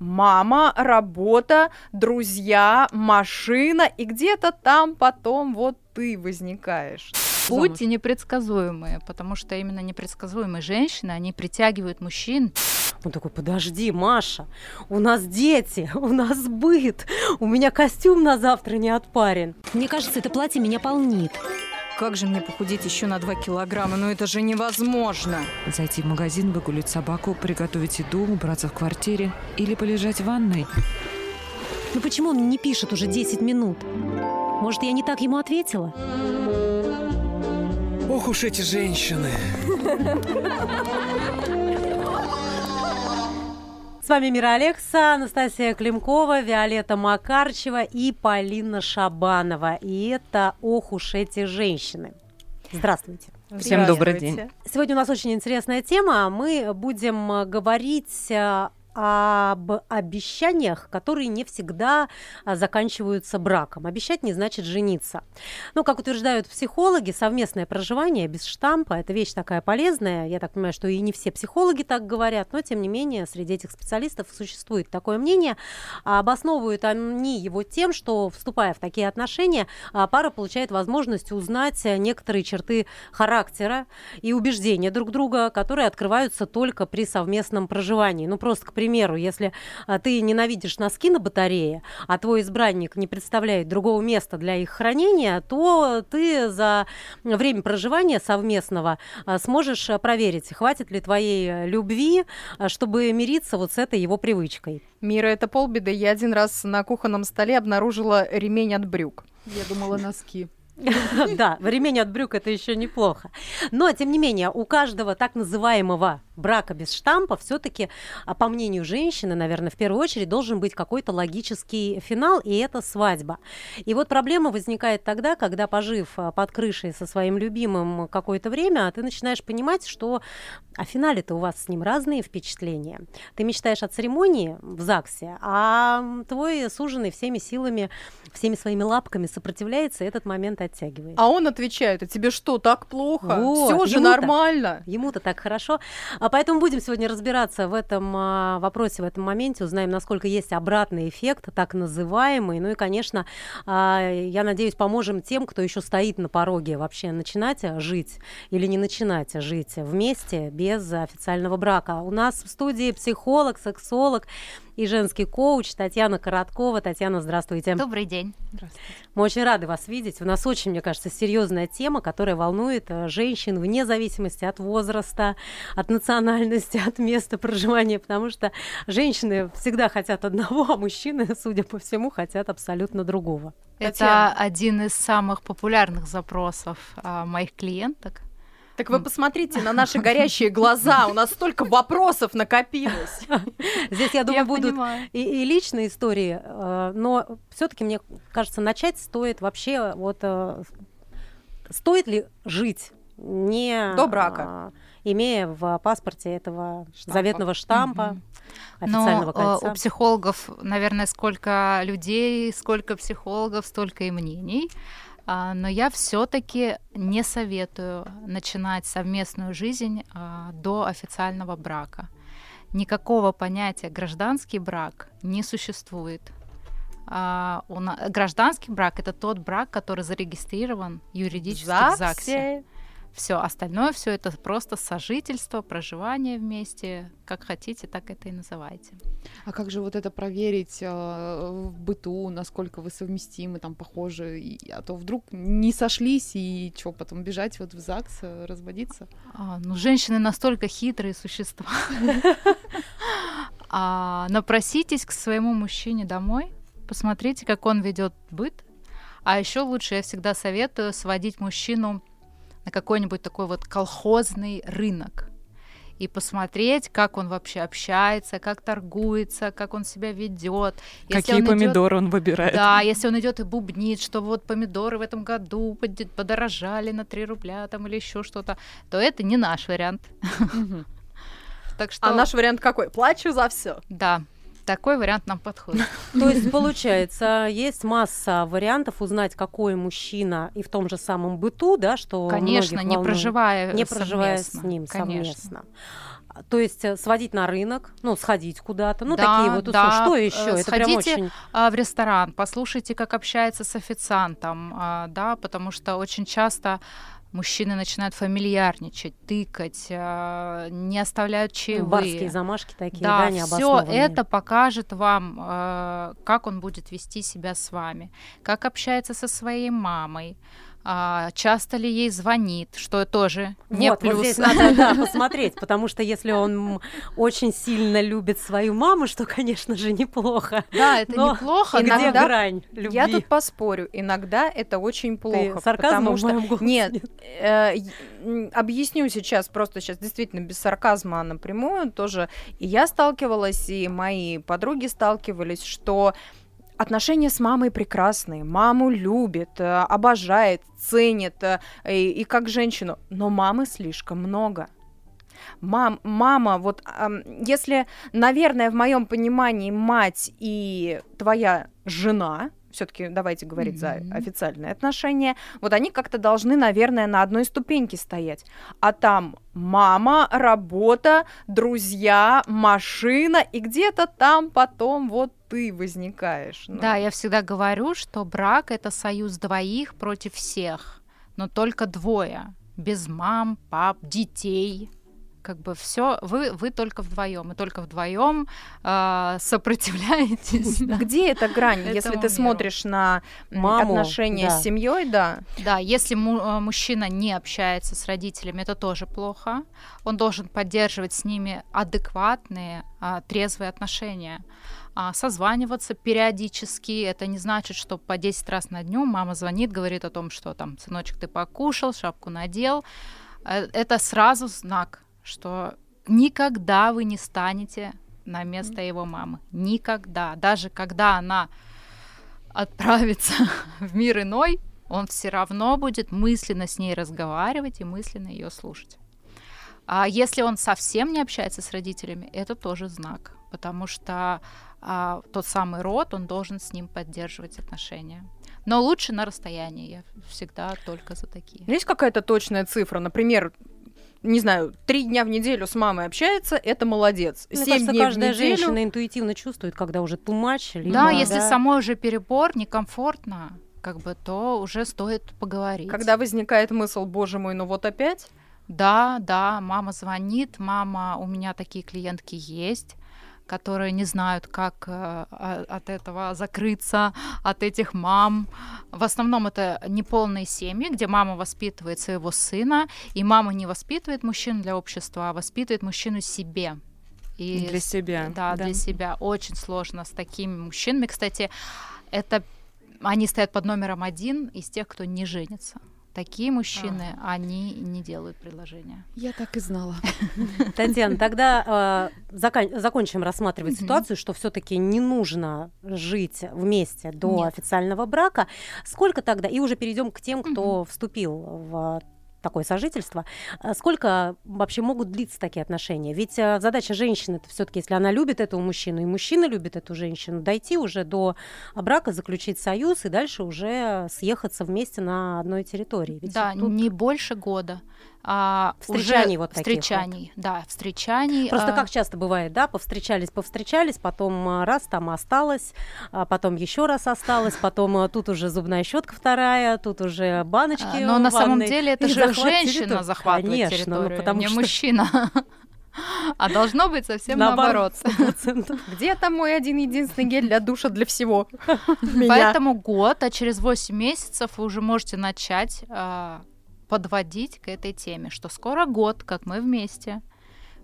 мама, работа, друзья, машина, и где-то там потом вот ты возникаешь. Будьте непредсказуемые, потому что именно непредсказуемые женщины, они притягивают мужчин. Он такой, подожди, Маша, у нас дети, у нас быт, у меня костюм на завтра не отпарен. Мне кажется, это платье меня полнит. Как же мне похудеть еще на 2 килограмма? Ну это же невозможно. Зайти в магазин, выгулить собаку, приготовить еду, убраться в квартире или полежать в ванной. Ну почему он не пишет уже 10 минут? Может, я не так ему ответила? Ох уж эти женщины. Вами Мира Алекса, Анастасия Климкова, Виолетта Макарчева и Полина Шабанова. И это «Ох уж эти женщины». Здравствуйте. Всем добрый день. Сегодня у нас очень интересная тема. Мы будем говорить об обещаниях, которые не всегда а, заканчиваются браком. Обещать не значит жениться. Ну, как утверждают психологи, совместное проживание без штампа – это вещь такая полезная. Я так понимаю, что и не все психологи так говорят, но, тем не менее, среди этих специалистов существует такое мнение. Обосновывают они его тем, что, вступая в такие отношения, а, пара получает возможность узнать некоторые черты характера и убеждения друг друга, которые открываются только при совместном проживании. Ну, просто, к примеру, если а, ты ненавидишь носки на батарее, а твой избранник не представляет другого места для их хранения, то ты за время проживания совместного а, сможешь проверить, хватит ли твоей любви, а, чтобы мириться вот с этой его привычкой. Мира, это полбеды. Я один раз на кухонном столе обнаружила ремень от брюк. Я думала, носки. Да, ремень от брюк это еще неплохо. Но, тем не менее, у каждого так называемого брака без штампа все-таки, а, по мнению женщины, наверное, в первую очередь должен быть какой-то логический финал, и это свадьба. И вот проблема возникает тогда, когда, пожив а, под крышей со своим любимым какое-то время, ты начинаешь понимать, что о финале-то у вас с ним разные впечатления. Ты мечтаешь о церемонии в ЗАГСе, а твой суженый всеми силами, всеми своими лапками сопротивляется, и этот момент оттягивает. А он отвечает, а тебе что, так плохо? Вот, Все же ему-то- нормально. Ему-то так хорошо. А поэтому будем сегодня разбираться в этом а, вопросе, в этом моменте, узнаем, насколько есть обратный эффект, так называемый. Ну и, конечно, а, я надеюсь, поможем тем, кто еще стоит на пороге вообще начинать жить или не начинать жить вместе без официального брака. У нас в студии психолог, сексолог и женский коуч Татьяна Короткова. Татьяна, здравствуйте. Добрый день. Мы очень рады вас видеть. У нас очень, мне кажется, серьезная тема, которая волнует э, женщин вне зависимости от возраста, от национальности, от места проживания, потому что женщины всегда хотят одного, а мужчины, судя по всему, хотят абсолютно другого. Это Татьяна. один из самых популярных запросов а, моих клиенток. Так вы посмотрите на наши горящие глаза, у нас столько вопросов накопилось. Здесь, я думаю, Я будут и, и личные истории, э, но все-таки, мне кажется, начать стоит вообще вот э, стоит ли жить не До брака. а, имея в паспорте этого Штампа. заветного штампа Мгм. официального Но э, кольца. у психологов, наверное, сколько людей, сколько психологов, столько и мнений. А, Но я все-таки не советую начинать совместную жизнь а, до официального брака. Никакого понятия гражданский брак не существует. А, Гражданский брак это тот брак, который зарегистрирован юридически в ЗАГСе. Все остальное, все это просто сожительство, проживание вместе, как хотите, так это и называйте. А как же вот это проверить э, в быту, насколько вы совместимы, там похожи, и- а то вдруг не сошлись и что, потом бежать вот в ЗАГС, э, разводиться? А, ну, женщины настолько хитрые существа. А, Напроситесь к своему мужчине домой, посмотрите, как он ведет быт. А еще лучше я всегда советую сводить мужчину на какой-нибудь такой вот колхозный рынок и посмотреть, как он вообще общается, как торгуется, как он себя ведет. Какие помидоры он выбирает. Да, если он идет и бубнит, что вот помидоры в этом году подорожали на 3 рубля там или еще что-то, то это не наш вариант. Так что, А наш вариант какой? Плачу за все. да, такой вариант нам подходит. То есть, получается, есть масса вариантов узнать, какой мужчина и в том же самом быту, да, что Конечно, не проживая не проживая с ним Конечно. совместно. То есть э, сводить на рынок, ну, сходить куда-то, ну, Да, такие вот да. Что еще? Это прям сходите, очень... а, в ресторан, послушайте, как общается с официантом, а, да, потому что очень часто мужчины начинают фамильярничать, тыкать, а, не оставляют чаевые. Барские замашки такие, да, Да, все это покажет вам, э, как он будет вести себя с вами, как общается со своей мамой, а, часто ли ей звонит, что тоже не вот, плюс. вот здесь надо да, посмотреть, потому что если он очень сильно любит свою маму, что, конечно же, неплохо. Да, это Но неплохо. Где но- Иногда- грань любви? Я тут поспорю, иногда это очень плохо. Ты сарказма потому в моем голосе Нет, э, объясню сейчас, просто сейчас действительно без сарказма напрямую тоже. И я сталкивалась, и мои подруги сталкивались, что отношения с мамой прекрасные, маму любит, э, обожает, ценит, э, и, и как женщину, но мамы слишком много. Мам, мама, вот если, наверное, в моем понимании мать и твоя жена, все-таки давайте говорить за Мгм. официальные отношения, вот они как-то должны, наверное, на одной ступеньке стоять. А там мама, работа, друзья, машина, и где-то там потом вот ты возникаешь. Ну, Да, я всегда говорю, что брак это союз двоих против всех, но только двое, без мам, пап, детей. Как бы все, вы, вы только вдвоем, и только вдвоем сопротивляетесь. да. Где эта грань, Этому если ты миру. смотришь на Маму, отношения да. с семьей, да? Да, если му- э, мужчина не общается с родителями, это тоже плохо. Он должен поддерживать с ними адекватные, а, трезвые отношения. А, Созваниваться периодически. Это не значит, что по 10 раз на дню мама звонит, говорит о том, что там, сыночек, ты покушал, шапку надел. Э, Это сразу знак, что никогда вы не станете на место его мамы. Никогда. Даже когда она отправится в мир иной, он все равно будет мысленно с ней разговаривать и мысленно ее слушать. А если он совсем не общается с родителями, это тоже знак, потому что а, тот самый род, он должен с ним поддерживать отношения. Но лучше на расстоянии. Я всегда только за такие. Есть какая-то точная цифра? Например, не знаю, три дня в неделю с мамой общается, это молодец. Мне Семь кажется, дней каждая в неделю... женщина интуитивно чувствует, когда уже тумач. либо, Да, если самой уже перебор, некомфортно, как бы, то уже стоит поговорить. Когда возникает мысль, боже мой, ну вот опять? Да, да, мама звонит, мама, у меня такие клиентки есть, которые не знают, как э, а- от этого закрыться, от этих мам. В основном это неполные семьи, где мама воспитывает своего сына, и мама не воспитывает мужчину для общества, а воспитывает мужчину себе. И Для себя. Да, для себя. Очень сложно с такими мужчинами. Кстати, это они стоят под номером один из тех, кто не женится. Такие мужчины, они не делают предложения. Я так и знала. Татьяна, тогда э, закон- закончим рассматривать ситуацию, что все-таки не нужно жить вместе до Нет. официального брака. Сколько тогда, и уже перейдем к тем, кто вступил в такое сожительство, а сколько вообще могут длиться такие отношения? Ведь э, задача женщины это все-таки, если она любит этого мужчину, и мужчина любит эту женщину, дойти уже до брака, заключить союз и дальше уже съехаться вместе на одной территории. Ведь да, тут не больше года. А Встречаний уже вот таких вот. встречаний, да, встречаний. Просто а, как часто бывает, да, повстречались, повстречались, потом а, раз там осталось, а потом еще раз осталось, потом а, тут уже зубная щетка вторая, тут уже баночки. а, Но на самом деле это же захват женщина захватывает Конечно, ну, территорию, потому не что мужчина. А должно быть совсем наоборот. Наоборот, 100%. Где там мой один единственный гель для душа для всего? Меня. Поэтому год, а через 8 месяцев вы уже можете начать а, подводить к этой теме, что скоро год, как мы вместе.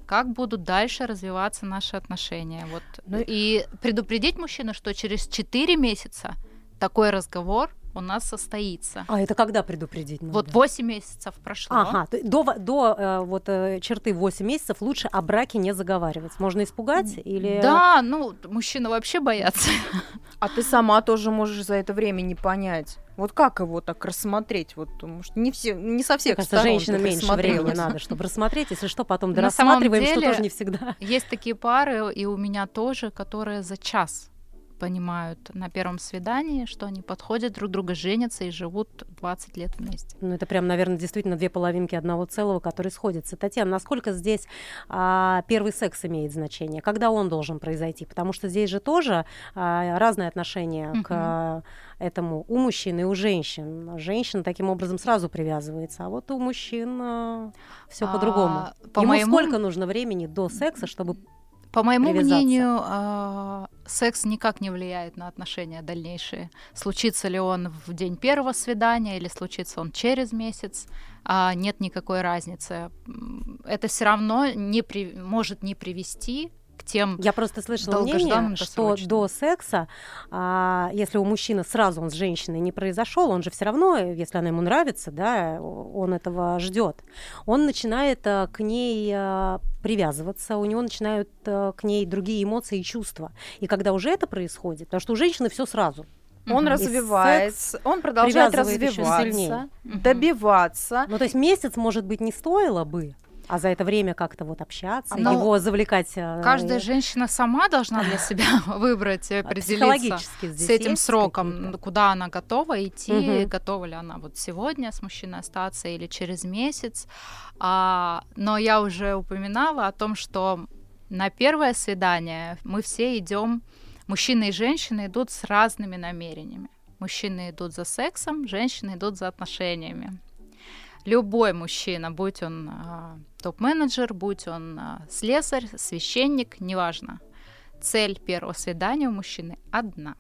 Как будут дальше развиваться наши отношения. Вот. Ну и- предупредить мужчину, что через 4 месяца такой разговор у нас состоится. А это когда предупредить надо? Вот 8 месяцев прошло. Ага, до, до э, вот э, черты 8 месяцев лучше о браке не заговаривать. Можно испугать или... Да, ну, мужчины вообще боятся. А ты сама тоже можешь за это время не понять. Вот как его так рассмотреть? Вот, может, не все, не со Мне всех кажется, сторон женщинам ты меньше времени надо, чтобы рассмотреть. Если что, потом На самом дорассматриваем, что деле- тоже не всегда. Есть такие пары, и у меня тоже, которые за час понимают на первом свидании, что они подходят друг друга, женятся и живут 20 лет вместе. Ну, это прям, наверное, действительно две половинки одного целого, которые сходятся. Татьяна, насколько здесь а, первый секс имеет значение? Когда он должен произойти? Потому что здесь же тоже а, разные отношения Мгм. к а, этому у мужчин и у женщин. Женщина таким образом сразу привязывается, а вот у мужчин все А, по-другому. по Ему моему- сколько нужно времени до секса, чтобы По моему мнению, а, секс никак не влияет на отношения дальнейшие. Случится ли он в день первого свидания или случится он через месяц, а, нет никакой разницы. Это все равно не при- может не привести к тем Я просто слышала мнение, что до секса, а, если у мужчины сразу он с женщиной не произошел, он же все равно, если она ему нравится, да, он этого ждет. Он начинает а, к ней а, привязываться, у него начинают а, к ней другие эмоции и чувства. И когда уже это происходит, потому что у женщины все сразу. Он Мгм. развивается, он продолжает развиваться, добиваться. Ну, то есть месяц, может быть, не стоило бы, а за это время как-то вот общаться, Но его завлекать. а, Каждая э, женщина сама должна для себя выбрать и а определиться с этим сроком, куда она готова идти, Мгм. готова ли она вот сегодня с мужчиной остаться или через месяц. А, но я уже упоминала о том, что на первое свидание мы все идем, мужчины и женщины идут с разными намерениями. Мужчины идут за сексом, женщины идут за отношениями. Любой мужчина, будь он а, топ-менеджер, будь он а, слесарь, священник, неважно. Цель первого свидания у мужчины одна.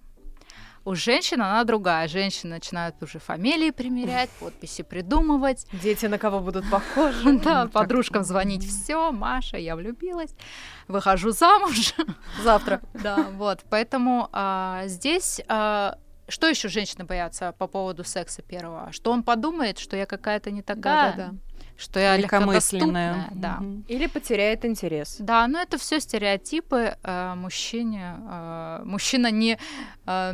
У женщин она другая. Женщины начинают уже фамилии примерять, подписи придумывать. Дети на кого будут похожи? Да, подружкам звонить. Все, Маша, я влюбилась, выхожу замуж. Завтра. Да, вот. Поэтому а, здесь а, что еще женщины боятся по поводу секса первого? Что он подумает, что я какая-то не такая, Да-да-да. что я Легкомысленная. Да. Или потеряет интерес. Да, но это все стереотипы э, мужчине. э, мужчина не... э,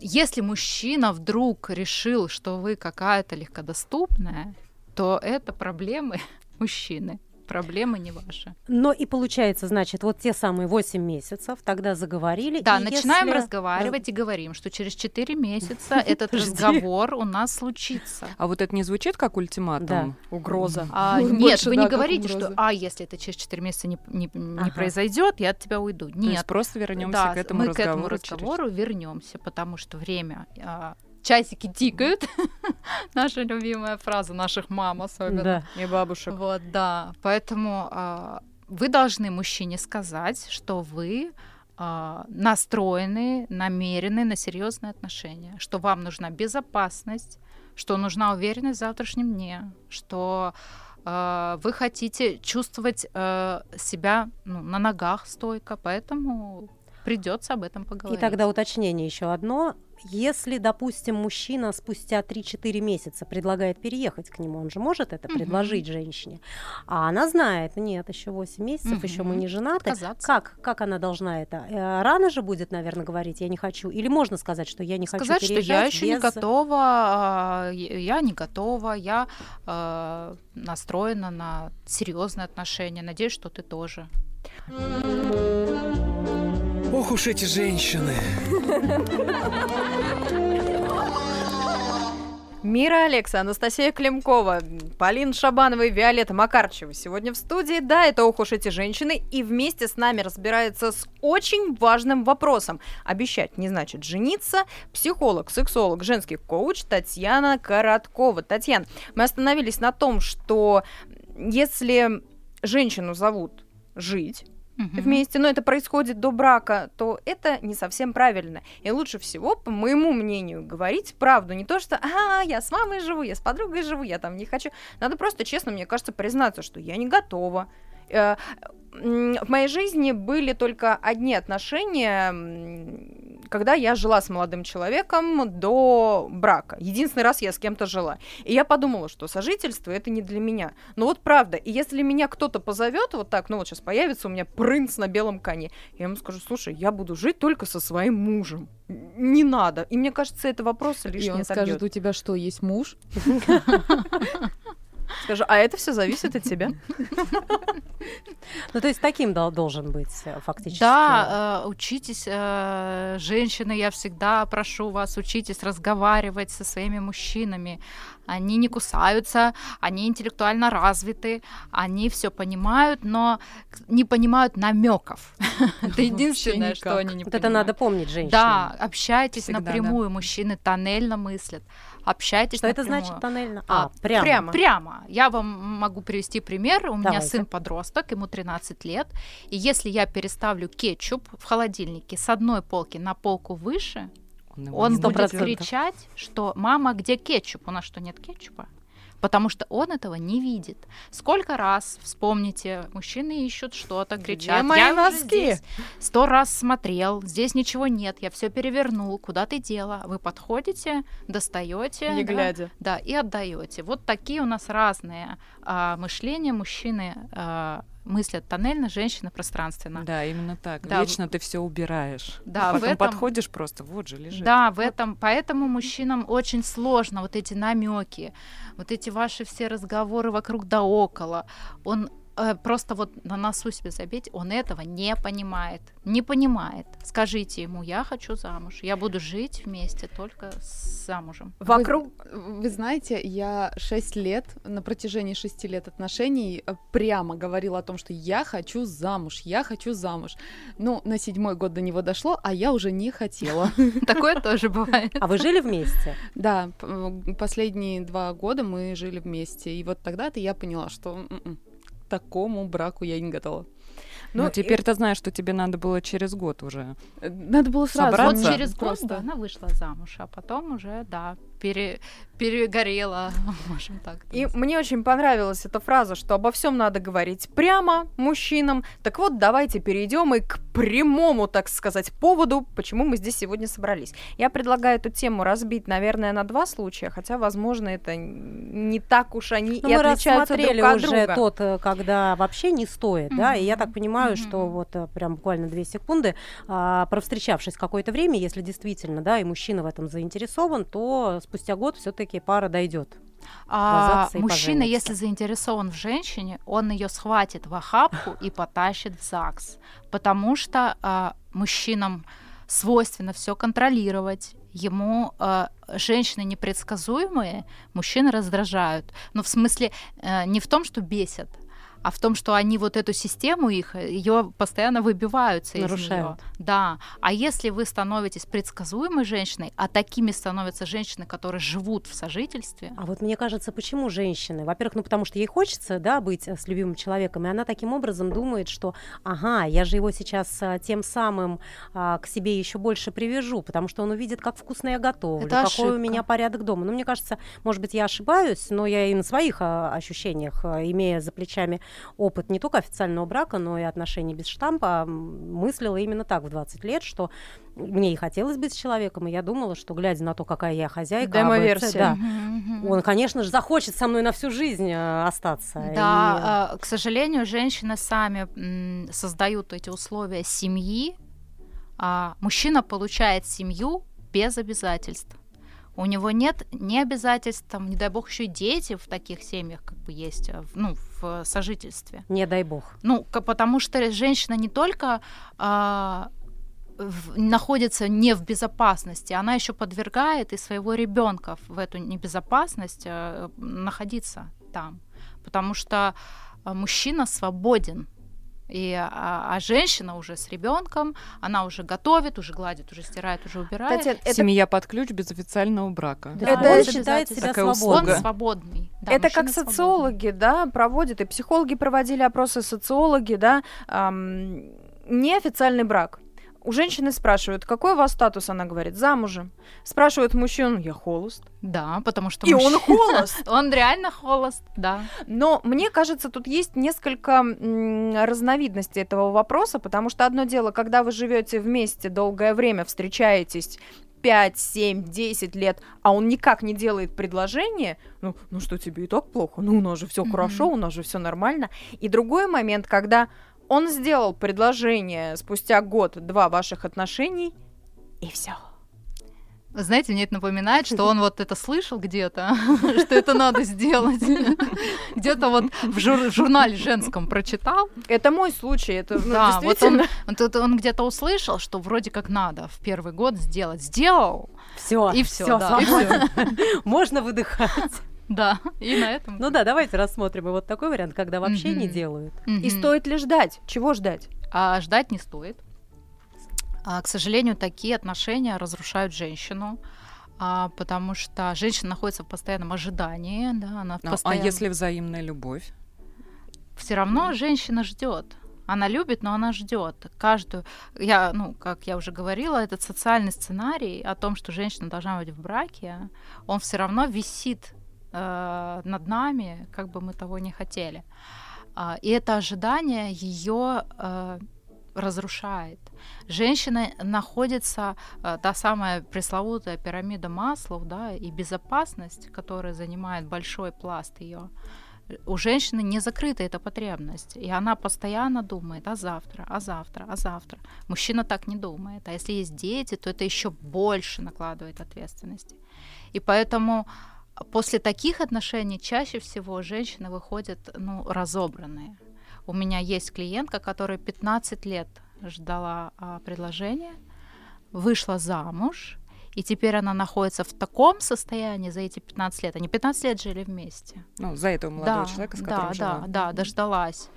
если мужчина вдруг решил, что вы какая-то легкодоступная, то это проблемы мужчины. Проблемы не ваши. Но и получается, значит, вот те самые 8 месяцев, тогда заговорили. Да, и начинаем если- разговаривать и говорим, что через 4 месяца этот разговор у нас случится. А вот это не звучит как ультиматум? Да. Угроза. А, нет, вы не говорите, что а если это через 4 месяца не, не, не Ага. произойдет, я от тебя уйду. То есть Нет, просто вернемся да, к этому мы разговору. к этому через- разговору вернемся, потому что время а, часики тикают. Наша любимая фраза наших мам особенно. Да. И бабушек. Вот, да. Поэтому а, вы должны мужчине сказать, что вы а, настроены, намерены на серьезные отношения, что вам нужна безопасность, что нужна уверенность в завтрашнем дне, что а, вы хотите чувствовать а, себя ну, на ногах стойко, поэтому придется об этом И поговорить. тогда уточнение еще одно. Если, допустим, мужчина спустя 3-4 месяца предлагает переехать к нему, он же может это Мгм. предложить женщине. А она знает, нет, еще 8 месяцев, еще мы не женаты. Отказаться. Как, как она должна это? Э, Рано же будет, наверное, говорить, я не хочу. Или можно сказать, что я не сказать, хочу что я переезжать еще не без- готова, а, я я не готова, я э, настроена на серьезные отношения. Надеюсь, что ты тоже. Ох уж эти женщины. Мира Алекса, Анастасия Климкова, Полина Шабанова и Виолетта Макарчева сегодня в студии. Да, это ох уж эти женщины. И вместе с нами разбирается с очень важным вопросом. Обещать не значит жениться. Психолог, сексолог, женский коуч Татьяна Короткова. Татьяна, мы остановились на том, что если женщину зовут жить, Мгм. вместе, но это происходит до брака, то это не совсем правильно. И лучше всего, по моему мнению, говорить правду. Не то, что «А, я с мамой живу, я с подругой живу, я там не хочу». Надо просто честно, мне кажется, признаться, что я не готова. Э, В моей жизни были только одни отношения, когда я жила с молодым человеком до брака. Единственный раз я с кем-то жила. И я подумала, что сожительство это не для меня. Но вот правда, и если меня кто-то позовет вот так, ну вот сейчас появится у меня принц на белом коне, я ему скажу, слушай, я буду жить только со своим мужем. Не надо. И мне кажется, это вопрос И лишний он отобьёт. скажет, у тебя что, есть муж? Скажу, а это все зависит от тебя. Ну, то есть таким дол- должен быть э, фактически. Да, э, учитесь, э, женщины, я всегда прошу вас, учитесь разговаривать со своими мужчинами. Они не кусаются, они интеллектуально развиты, они все понимают, но не понимают намеков. Это единственное, что они не Вот понимают. это надо помнить, женщины. Да, общайтесь напрямую. Мужчины тоннельно мыслят. Общайтесь Что это напрямую. значит тоннельно? А, А, прямо. прямо. Прямо. Я вам могу привести пример. У меня Давайте. сын подросток, ему 13 лет. И если я переставлю кетчуп в холодильнике с одной полки на полку выше, он Сто будет кричать, что мама, где кетчуп? У нас что, нет кетчупа? Потому что он этого не видит. Сколько раз, вспомните, мужчины ищут что-то, кричат. мои я носки?» здесь сто раз смотрел, здесь ничего нет, я все перевернул, куда ты дела? Вы подходите, достаете, Не да, глядя. да, и отдаете. Вот такие у нас разные а, мышления. Мужчины а, мыслят тоннельно, женщины пространственно. Да, именно так. Да, Вечно ты все убираешь. Да, в Потом этом- подходишь просто, вот же лежит. Да, в этом, поэтому мужчинам очень сложно вот эти намеки, вот эти ваши все разговоры вокруг да около. Он э, просто вот на носу себе забить, он этого не понимает, не понимает. Скажите ему, я хочу замуж, я буду жить вместе только с замужем. Вокруг... Вы, вы знаете, я 6 лет, на протяжении 6 лет отношений э, прямо говорила о том, что я хочу замуж, я хочу замуж. Ну, на седьмой год до него дошло, а я уже не хотела. Такое тоже бывает. А вы жили вместе? Да, последние два года мы жили вместе, и вот тогда-то я поняла, что м-м, такому браку я не готова. Ну, Ну, теперь ты знаешь, что тебе надо было через год уже. Э, Надо было сразу. Вот Собраться? через год просто. да, она вышла замуж, а потом уже, да, пере, перегорела, можем так. И сказать. мне очень понравилась эта фраза, что обо всем надо говорить прямо мужчинам. Так вот, давайте перейдем и к прямому, так сказать, поводу, почему мы здесь сегодня собрались. Я предлагаю эту тему разбить, наверное, на два случая, хотя, возможно, это не так уж они Ну, и мы отличаются друг рассмотрели от уже друга. тот, э, когда вообще не стоит, да, и я так понимаю, Мгм. что вот э, прям буквально две секунды, а, провстречавшись какое-то время, если действительно, да, и мужчина в этом заинтересован, то спустя год все-таки пара дойдет. А мужчина, если заинтересован в женщине, он ее схватит в охапку и потащит в ЗАГС. Потому что а, мужчинам свойственно все контролировать. Ему а, женщины непредсказуемые, мужчины раздражают. Но в смысле э, не в том, что бесят, а в том, что они вот эту систему их, ее постоянно выбиваются из Нарушают. неё. Да. А если вы становитесь предсказуемой женщиной, а такими становятся женщины, которые живут в сожительстве, А вот мне кажется, почему женщины? Во-первых, ну потому что ей хочется, да, быть э, с любимым человеком, и она таким образом думает, что, ага, я же его сейчас а, тем самым а, к себе еще больше привяжу, потому что он увидит, как вкусно я готовлю, Это какой у ошибка. меня порядок дома. Ну, мне кажется, может быть, я ошибаюсь, но я и на своих а, ощущениях, имея за плечами опыт не только официального брака, но и отношений без штампа, м, мыслила именно так в 20 лет, что мне и хотелось быть с человеком, и я думала, что, глядя на то, какая я хозяйка, Демо-версия. АБЦ, да, он, конечно же, захочет со мной на всю жизнь э, остаться. Да, э, к сожалению, женщины сами создают эти условия семьи, а мужчина получает семью без обязательств. У него нет ни обязательств, там, не дай бог, еще и дети в таких семьях как бы есть, э, в- ну, в сожительстве. Не дай бог. Ну, потому что женщина не только а, в- находится не в безопасности, она еще подвергает и своего ребенка в эту небезопасность э, находиться там, потому что а, мужчина свободен. И, а, а женщина уже с ребенком, она уже готовит, уже гладит, уже стирает, уже убирает. Татьяна, это, Семья под ключ без официального брака. Да, это он считает себя Такая Он свободным. услуга. свободный. да, это как мужчина свободный. социологи, да, проводят, и психологи проводили опросы, социологи, да, ам, неофициальный брак. У женщины спрашивают, какой у вас статус, она говорит, замужем. Спрашивают мужчину, я холост. Да, потому что И он мужчина- холост. Он реально холост, да. Но мне кажется, тут есть несколько разновидностей этого вопроса, потому что одно дело, когда вы живете вместе долгое время, встречаетесь 5, 7, 10 лет, а он никак не делает предложение, ну, ну что тебе и так плохо, ну у нас же все Мгм. хорошо, у нас же все нормально. И другой момент, когда он сделал предложение спустя год-два ваших отношений, и все. Знаете, мне это напоминает, что он вот это слышал где-то, что это надо сделать. Где-то вот в жур- журнале женском прочитал. Это мой случай, это ну, да, вот он, где-то услышал, что вроде как надо в первый год сделать. Сделал, Все, и все. Можно выдыхать. Да, и на этом. Ну да, давайте рассмотрим и вот такой вариант, когда вообще не делают. И стоит ли ждать? Чего ждать? А ждать не стоит. А, к сожалению, такие отношения разрушают женщину, а, потому что женщина находится в постоянном ожидании, да, она в Ну, а постоянном... если взаимная любовь? все равно женщина ждет. Она любит, но она ждет каждую. Я, ну, как я уже говорила, этот социальный сценарий о том, что женщина должна быть в браке, он все равно висит э, над нами, как бы мы того не хотели. А, и это ожидание ее разрушает. Женщина находится, э, та самая пресловутая пирамида маслов, да, и безопасность, которая занимает большой пласт ее, у женщины не закрыта эта потребность, и она постоянно думает, а завтра, а завтра, а завтра. Мужчина так не думает, а если есть дети, то это еще больше накладывает ответственности. И поэтому после таких отношений чаще всего женщины выходят ну, разобранные. У меня есть клиентка, которая 15 лет ждала а, предложения, вышла замуж, и теперь она находится в таком состоянии за эти 15 лет. Они 15 лет жили вместе. Ну, за этого молодого да, человека, с да, которым да, жила. да, дождалась.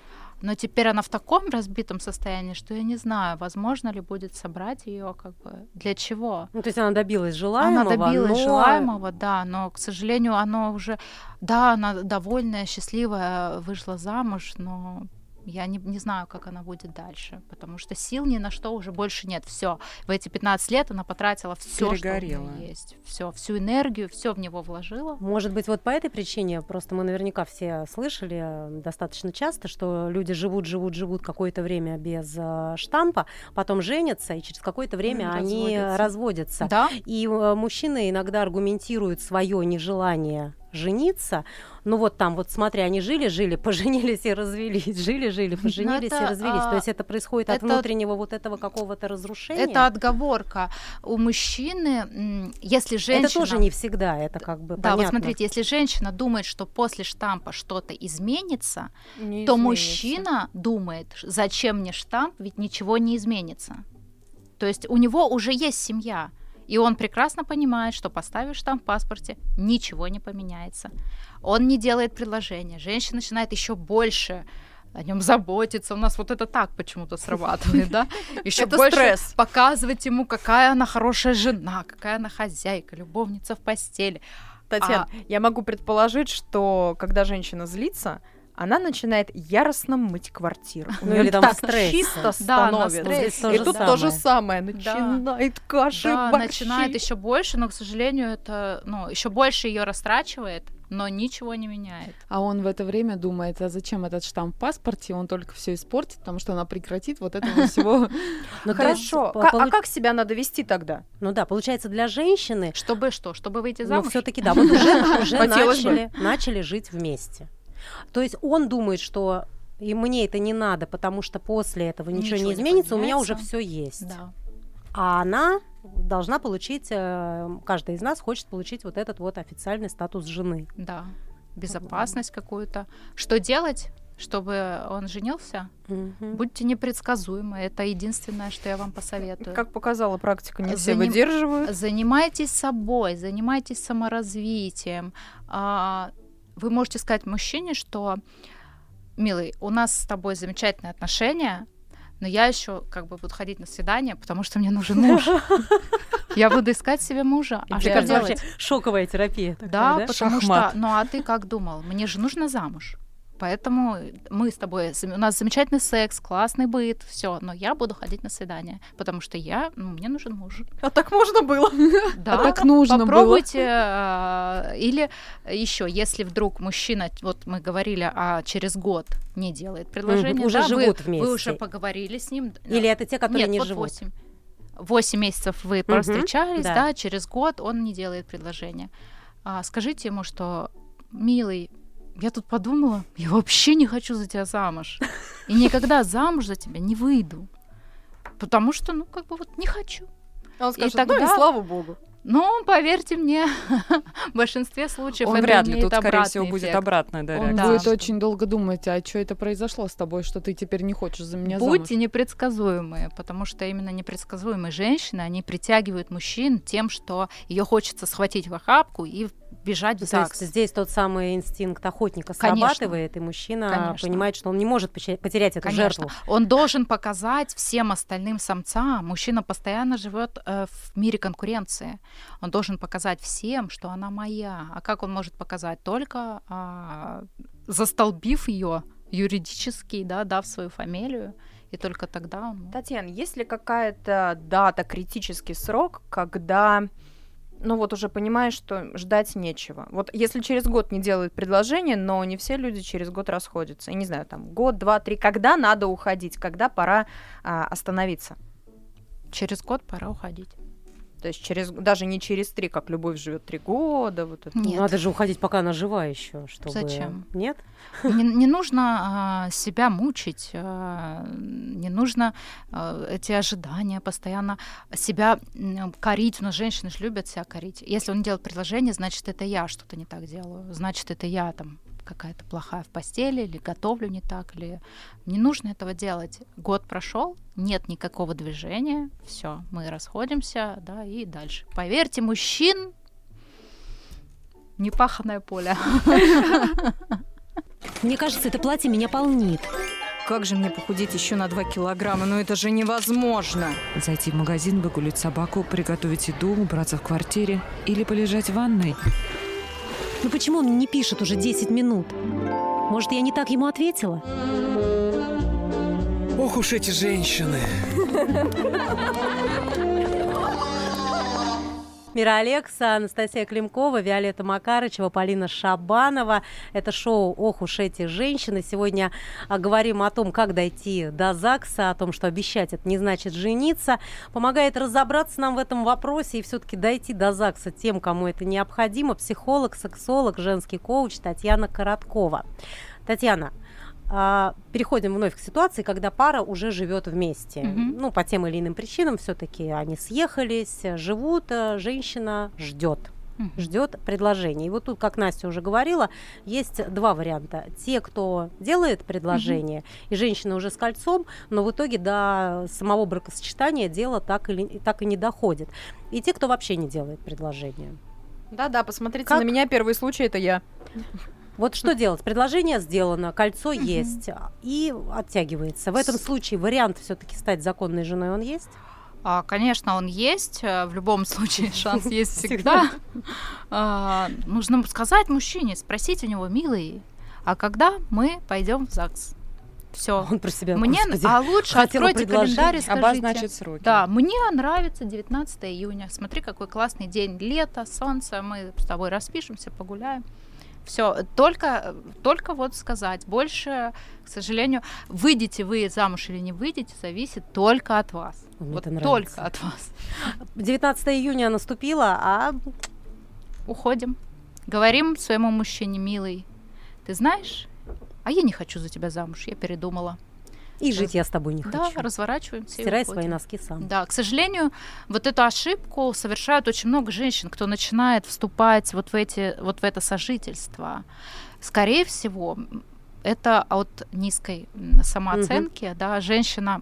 Но теперь она в таком разбитом состоянии, что я не знаю, возможно ли будет собрать ее, как бы для чего. Ну, то есть она добилась желаемого, Она добилась но... желаемого, да, но, к сожалению, оно уже, да, она довольная, счастливая, вышла замуж, но я не, не знаю, как она будет дальше, потому что сил ни на что уже больше нет. Все, в эти 15 лет она потратила все, что у нее есть, все, всю энергию, все в него вложила. Может быть, вот по этой причине, просто мы наверняка все слышали достаточно часто, что люди живут, живут, живут какое-то время без э, штампа, потом женятся, и через какое-то время М, они разводятся. разводятся. Да, И э, мужчины иногда аргументируют свое нежелание жениться. Ну вот там, вот смотри, они жили-жили, поженились и развелись, жили-жили, поженились и это, развелись. То а, есть это происходит от это- внутреннего вот этого какого-то разрушения. это отговорка. У мужчины, если женщина... Это тоже не всегда, это как бы Да, вот понятно. смотрите, если женщина думает, что после штампа что-то изменится, Не то изменится. мужчина думает, «Ш- зачем мне штамп, ведь ничего не изменится. То есть у него уже есть семья, и он прекрасно понимает, что поставив штамп в паспорте, ничего не поменяется. Он не делает предложения, женщина начинает еще больше о нем заботиться. У нас вот это так почему-то срабатывает, да? Еще Это больше стресс. показывать ему, какая она хорошая жена, какая она хозяйка, любовница в постели. Татьяна, я могу предположить, что когда женщина злится, она начинает яростно мыть квартиру. У Ну или там так в стрессе. чисто Да, становится. Здесь то И тут самое. то же самое. Начинает каши, Да, борщи. начинает еще больше, но, к сожалению, это, ну, еще больше ее растрачивает, но ничего не меняет. А он в это время думает, а зачем этот штамп в паспорте, он только все испортит, потому что она прекратит вот этого всего. Ну, Хорошо. А как себя надо вести тогда? Ну да, получается, для женщины Чтобы что? Чтобы выйти Но замуж? все-таки, да, вот уже, начали жить вместе. То есть он думает, что и мне это не надо, потому что после этого ничего, Ничего не не изменится, у меня уже все есть. Да. А она должна получить, э, каждая из нас хочет получить вот этот вот официальный статус жены. Да. Безопасность какую-то. Что делать, чтобы он женился? Мгм. Будьте непредсказуемы. Это единственное, что я вам посоветую. Как показала практика, не все Заним- выдерживают. Занимайтесь собой, занимайтесь саморазвитием. А, Вы можете сказать мужчине, что, милый, у нас с тобой замечательные отношения, но я еще как бы буду ходить на свидание, потому что мне нужен муж. Я буду искать себе мужа. А что делать? шоковая терапия. Да, потому что, ну а ты как думал? Мне же нужно замуж. Поэтому мы с тобой, у нас замечательный секс, классный быт, все, но я буду ходить на свидание, потому что я, ну, мне нужен муж. А так можно было. Да, так нужно было. попробуйте. а, Или еще, если вдруг мужчина, вот мы говорили, а через год не делает предложение, уже да, вы- живут вы, вместе. уже поговорили с ним. Или это те, которые Нет, не вот живут? 8. 8 месяцев вы встречались, да. да. через год он не делает предложение. А, скажите ему, что, милый, я тут подумала, я вообще не хочу за тебя замуж. И никогда замуж за тебя не выйду. Потому что, ну, как бы вот не хочу. А Он И скажет, ну и тогда- слава богу. Ну, поверьте мне, в большинстве случаев Он это вряд ли, тут, скорее всего, обратный будет эффект. обратная да, Он реакция. Да. будет очень долго думать, а что это произошло с тобой, что ты теперь не хочешь за меня замуж? Будьте непредсказуемые, потому что именно непредсказуемые женщины, они притягивают мужчин тем, что ее хочется схватить в охапку и бежать в Ну, То есть ЗАГС. здесь тот самый инстинкт охотника Конечно. срабатывает, и мужчина Конечно. понимает, что он не может потерять эту Конечно. жертву. Он должен показать всем остальным самцам. Мужчина постоянно живет э, в мире конкуренции. Он должен показать всем, что она моя. А как он может показать? Только а, застолбив ее юридически, да, дав свою фамилию. И только тогда он... Татьяна, есть ли какая-то дата, критический срок, когда ну вот уже понимаешь, что ждать нечего. Вот если через год не делают предложение, но не все люди через год расходятся. Я не знаю, там год, два, три. Когда надо уходить, когда пора а, остановиться? Через год пора уходить. То есть через даже не через три, как любовь живет три года. Вот это. Ну, Нет. Надо же уходить, пока она жива еще, чтобы... Зачем? Нет? Не, не нужно а, себя мучить, а, не нужно а, эти ожидания постоянно себя корить. У нас женщины же любят себя корить. Если он делает предложение, значит, это я что-то не так делаю. Значит, это я там какая-то плохая в постели, или готовлю не так, или не нужно этого делать. Год прошел, нет никакого движения, все, мы расходимся, да, и дальше. Поверьте, мужчин непаханное поле. Мне кажется, это платье меня полнит. Как же мне похудеть еще на 2 килограмма? Ну это же невозможно. Зайти в магазин, выгулить собаку, приготовить еду, убраться в квартире или полежать в ванной. Ну почему он не пишет уже 10 минут? Может, я не так ему ответила? Ох уж эти женщины. Мира Алекса, Анастасия Климкова, Виолетта Макарычева, Полина Шабанова. Это шоу «Ох уж эти женщины». Сегодня а, говорим о том, как дойти до ЗАГСа, о том, что обещать это не значит жениться. Помогает разобраться нам в этом вопросе и все-таки дойти до ЗАГСа тем, кому это необходимо. Психолог, сексолог, женский коуч Татьяна Короткова. Татьяна, а, переходим вновь к ситуации, когда пара уже живет вместе. Мгм. Ну, по тем или иным причинам все-таки они съехались, живут, а, женщина ждет Мгм. ждет предложения. И вот тут, как Настя уже говорила, есть два варианта. Те, кто делает предложение, и женщина уже с кольцом, но в итоге до самого бракосочетания дело так, или, так и не доходит. И те, кто вообще не делает предложение. Да-да, посмотрите Как? на меня, первый случай это я. Вот что делать? Предложение сделано, кольцо есть и оттягивается. В этом случае вариант все-таки стать законной женой он есть? А, Конечно, он есть. э, В любом случае шанс есть всегда. А, Нужно сказать мужчине, спросить у него, милый, а когда мы пойдем в ЗАГС? Все. Он про себя, Мне, господи. а лучше откройте календарь и скажите. Обозначить сроки. Да, мне нравится 19 июня. Смотри, какой классный день, лето, солнце. Мы с тобой распишемся, погуляем. Все, только, только вот сказать. Больше, к сожалению, выйдете вы замуж или не выйдете, зависит только от вас. Мне вот только от вас. 19 июня наступило, а Уходим. Говорим своему мужчине, милый, ты знаешь, а я не хочу за тебя замуж, я передумала. И жить я с тобой не Да, хочу. разворачиваемся и Стирай свои носки сам. Да, к сожалению, вот эту ошибку совершают очень много женщин, кто начинает вступать вот в, эти, вот в это сожительство. Скорее всего, это от низкой самооценки, да, женщина,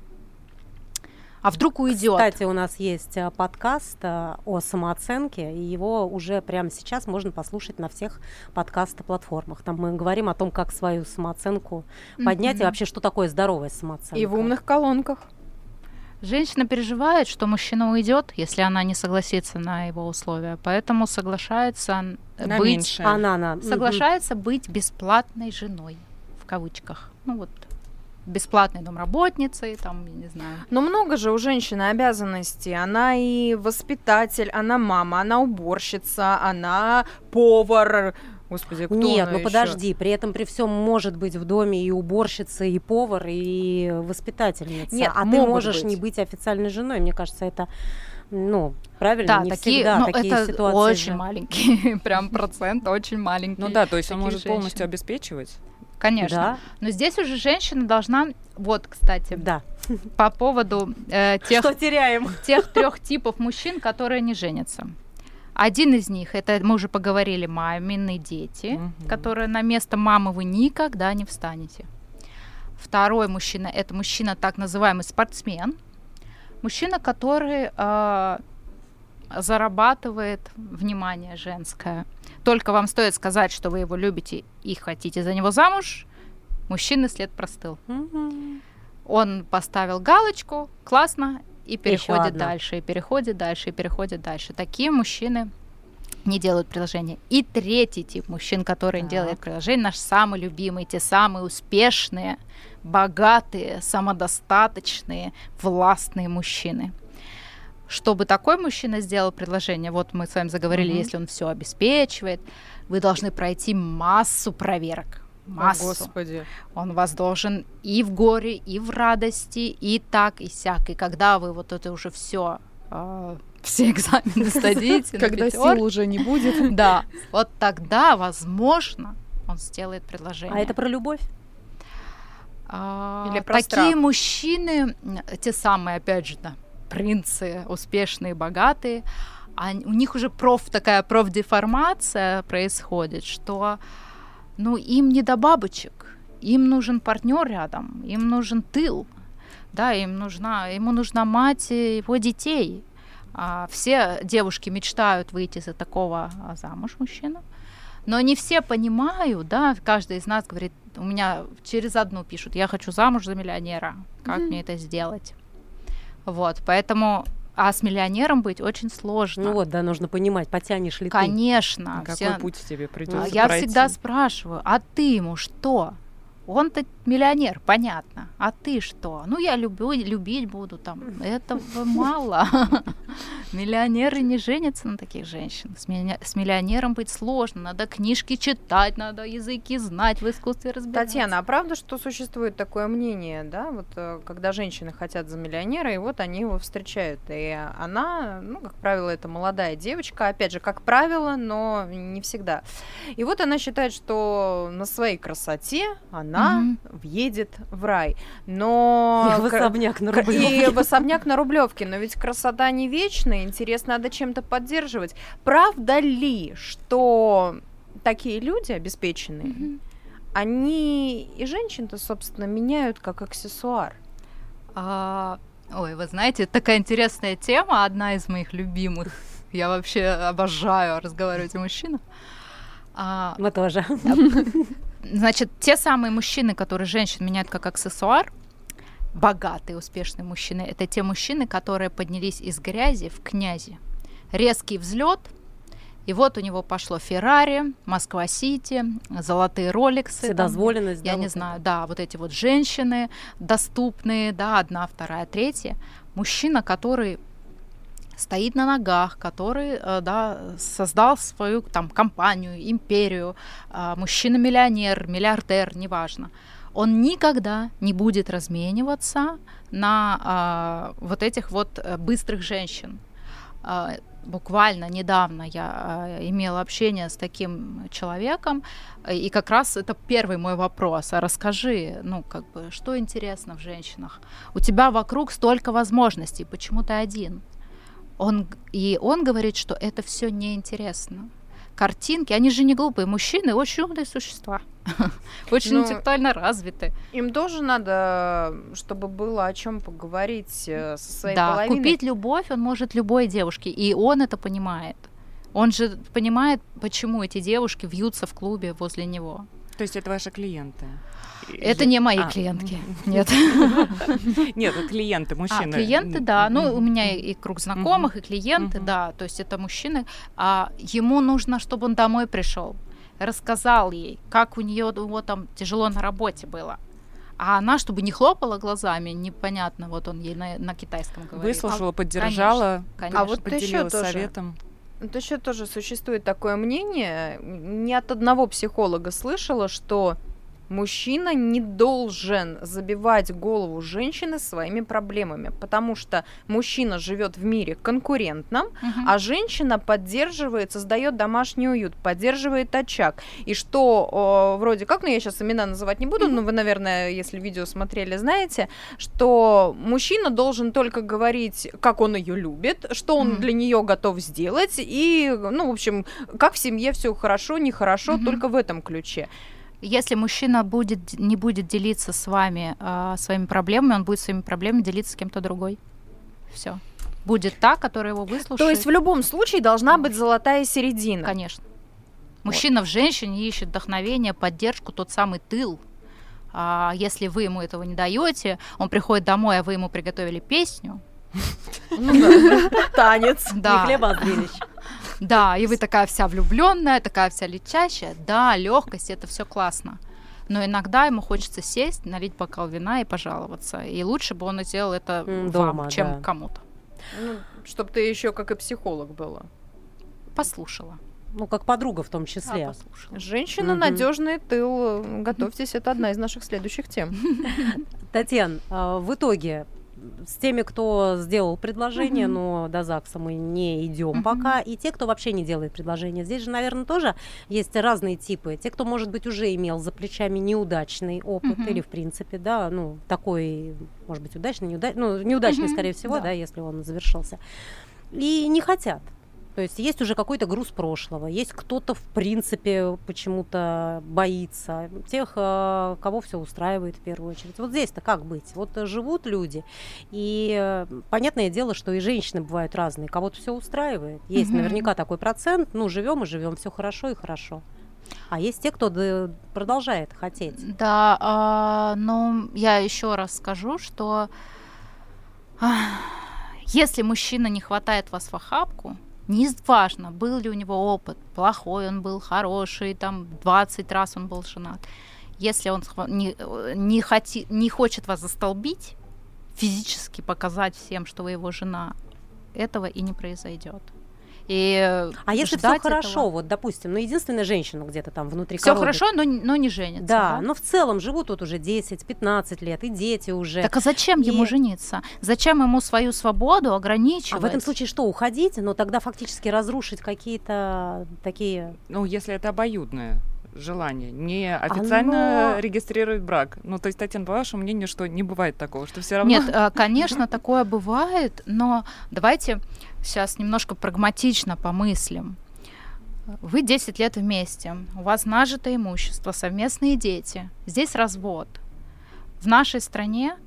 а вдруг уйдет. Кстати, у нас есть а, подкаст а, о самооценке, и его уже прямо сейчас можно послушать на всех подкаст-платформах. Там мы говорим о том, как свою самооценку поднять, и вообще, что такое здоровая самооценка. И в умных колонках. Женщина переживает, что мужчина уйдет, если она не согласится на его условия, поэтому соглашается На быть, меньшее. Она, она. соглашается быть бесплатной женой в кавычках. Ну вот бесплатной домработницей, там, я не знаю. Но много же у женщины обязанностей. Она и воспитатель, она мама, она уборщица, она повар. Господи, кто Нет, ну подожди, при этом при всем может быть в доме и уборщица, и повар, и воспитательница. Нет, а ты могут можешь быть. не быть официальной женой. Мне кажется, это ну, правильно, Да, не такие, всегда ну, такие это ситуации. очень же. маленький, прям процент очень маленький. Ну да, то есть он может полностью женщин. обеспечивать. Конечно. Да, Но здесь уже женщина должна, вот, кстати, да. по поводу э, тех, Что теряем? тех трех типов мужчин, которые не женятся. Один из них, это мы уже поговорили, мамины дети, Мгм. которые на место мамы вы никогда не встанете. Второй мужчина, это мужчина так называемый спортсмен, мужчина, который э, зарабатывает внимание женское. Только вам стоит сказать, что вы его любите и хотите за него замуж, мужчины след простыл. Мгм. Он поставил галочку, классно, и переходит дальше, и переходит дальше, и переходит дальше. Такие мужчины не делают приложения. И третий тип мужчин, который Так. делает приложение, наш самый любимый, те самые успешные, богатые, самодостаточные, властные мужчины. Чтобы такой мужчина сделал предложение, вот мы с вами заговорили, Мгм. если он все обеспечивает, вы должны пройти массу проверок. О, Массу. Господи. Он вас должен и в горе, и в радости, и так, и сяк. И когда вы вот это уже все, все экзамены сдадите, Когда сил уже не будет. да, вот тогда, возможно, он сделает предложение. А это про любовь? А, Или про такие страх? мужчины, те самые, опять же, да, принцы, успешные, богатые, они- у них уже проф такая профдеформация происходит, что ну им не до бабочек, им нужен партнер рядом, им нужен тыл, да, им нужна, ему нужна мать его детей. А все девушки мечтают выйти за такого а, замуж мужчину, но не все понимают, да, каждый из нас говорит, у меня через одну пишут, я хочу замуж за миллионера, как Мгм. мне это сделать? Вот, поэтому, а с миллионером быть очень сложно. Ну вот, да, нужно понимать, потянешь ли ты. Конечно. Какой все- путь тебе а придется Я пройти? всегда спрашиваю, а ты ему что? Он-то миллионер, понятно. А ты что? Ну, я люблю, любить буду там. Этого мало. Миллионеры не женятся на таких женщин. С, милли- с миллионером быть сложно. Надо книжки читать, надо языки знать, в искусстве разбираться. Татьяна, а правда, что существует такое мнение, да, вот э, когда женщины хотят за миллионера, и вот они его встречают, и она, ну, как правило, это молодая девочка, опять же, как правило, но не всегда. И вот она считает, что на своей красоте она Мгм. въедет в рай, но... И в особняк на Рублевке. И в особняк на Рублевке. Но ведь красота не вечная, интерес надо чем-то поддерживать. Правда ли, что такие люди обеспеченные, Мгм. они и женщин-то, собственно, меняют как аксессуар? А, ой, вы знаете, такая интересная тема, одна из моих любимых. Я вообще обожаю разговаривать о мужчинах. А, Мы тоже. Значит, те самые мужчины, которые женщин меняют как аксессуар, богатые, успешные мужчины, это те мужчины, которые поднялись из грязи в князи. Резкий взлет, и вот у него пошло Феррари, Москва-Сити, золотые Роликсы. там, Вседозволенность. я да, не вот знаю, это. да, вот эти вот женщины доступные, да, одна, вторая, третья. Мужчина, который стоит на ногах, который, э, да, создал свою там компанию, империю, а, мужчина-миллионер, миллиардер, неважно. Он никогда не будет размениваться на а, вот этих вот э, быстрых женщин. А, буквально недавно я а, имела общение с таким человеком, э, и как раз это первый мой вопрос. А расскажи, ну, как бы, что интересно в женщинах? У тебя вокруг столько возможностей, почему ты один? Он, и он говорит, что это все неинтересно. Картинки, они же не глупые, мужчины очень умные существа, очень Ну, интеллектуально развиты. Им тоже надо, чтобы было о чем поговорить э, со своей да, половиной. купить любовь он может любой девушке, и он это понимает. Он же понимает, почему эти девушки вьются в клубе возле него. То есть это ваши клиенты? Это не мои А, клиентки. Нет. Нет, это клиенты, А, мужчины. клиенты, да. Ну, у меня и круг знакомых, и клиенты, да. То есть это мужчины. А ему нужно, чтобы он домой пришел, рассказал ей, как у нее его там тяжело на работе было. А она, чтобы не хлопала глазами, непонятно, вот он ей на, на китайском говорит. Выслушала, поддержала, Конечно. А вот еще поделилась тоже. советом. Вот еще тоже существует такое мнение, не от одного психолога слышала, что мужчина не должен забивать голову женщины своими проблемами, потому что мужчина живет в мире конкурентном, Мгм. а женщина поддерживает, создает домашний уют, поддерживает очаг. И что э, вроде как, ну я сейчас имена называть не буду, но вы, наверное, если видео смотрели, знаете, что мужчина должен только говорить, как он ее любит, что он Мгм. для нее готов сделать, и, ну, в общем, как в семье все хорошо, нехорошо, Мгм. только в этом ключе. Если мужчина будет, не будет делиться с вами а, своими проблемами, он будет своими проблемами делиться с кем-то другой. Все. Будет та, которая его выслушает. То есть в любом случае должна быть золотая середина. Конечно. Мужчина в женщине ищет вдохновение, поддержку, тот самый тыл. А если вы ему этого не даете, он приходит домой, а вы ему приготовили песню. Танец. Не хлеба, а зрелищ. Да, и вы такая вся влюбленная, такая вся летящая. Да, легкость, это все классно. Но иногда ему хочется сесть, налить бокал вина и пожаловаться. И лучше бы он сделал это М, вам, дома, чем да. кому-то. Ну, чтобы ты еще как и психолог была. Послушала. Ну, как подруга в том числе. послушала. Женщина Мгм. надежный тыл. Готовьтесь, это одна из наших следующих тем. Татьяна, а, в итоге с теми, кто сделал предложение, Мгм. но до ЗАГСа мы не идем Мгм. пока, и те, кто вообще не делает предложение. Здесь же, наверное, тоже есть разные типы. Те, кто, может быть, уже имел за плечами неудачный опыт, Мгм. или, в принципе, да, ну, такой, может быть, удачный, неудачный, ну, неудачный, Мгм, скорее всего, да. да, если он завершился. И не хотят. То есть есть уже какой-то груз прошлого, есть кто-то, в принципе, почему-то боится. Тех, э, кого все устраивает в первую очередь. Вот здесь-то как быть? Вот э, живут люди, и э, понятное дело, что и женщины бывают разные. Кого-то все устраивает. Есть Мгм. наверняка такой процент, ну, живем и живем, все хорошо и хорошо. А есть те, кто продолжает хотеть. Да, а, но я еще раз скажу, что если мужчина не хватает вас в охапку, не был ли у него опыт, плохой он был, хороший, там 20 раз он был женат. Если он не, э, не, хоти- не хочет вас застолбить, физически показать всем, что вы его жена, этого и не произойдет. И А если все хорошо, этого- вот, допустим, ну, единственная женщина где-то там внутри Все хорошо, но, не- но не женится. Да, но в целом живут тут уже 10-15 лет, и дети уже. Так а зачем ему И- жениться? Зачем ему свою свободу ограничивать? А в этом случае что, уходить, но тогда фактически разрушить какие-то такие... Ну, если это обоюдное желание, не официально Оно- регистрировать брак. Ну, то есть, Татьяна, по вашему мнению, что не бывает такого, что все равно... Нет, э, конечно, такое бывает, но давайте сейчас немножко прагматично помыслим. Вы 10 лет вместе, у вас нажитое имущество, совместные дети, здесь развод. В нашей стране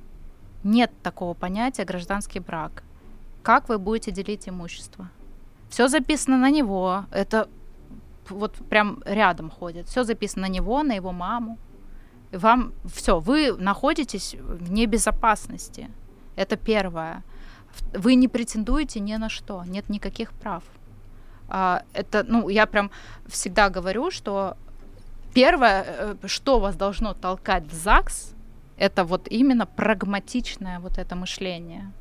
нет такого понятия гражданский брак. Как вы будете делить имущество? Все записано на него, это вот прям рядом ходит. Все записано на него, на его маму. Вам все, вы находитесь в небезопасности. Это первое. Вы не претендуете ни на что, нет никаких прав. А, это, ну, я прям всегда говорю, что первое, э, что вас должно толкать в ЗАГС, это вот именно прагматичное вот это мышление.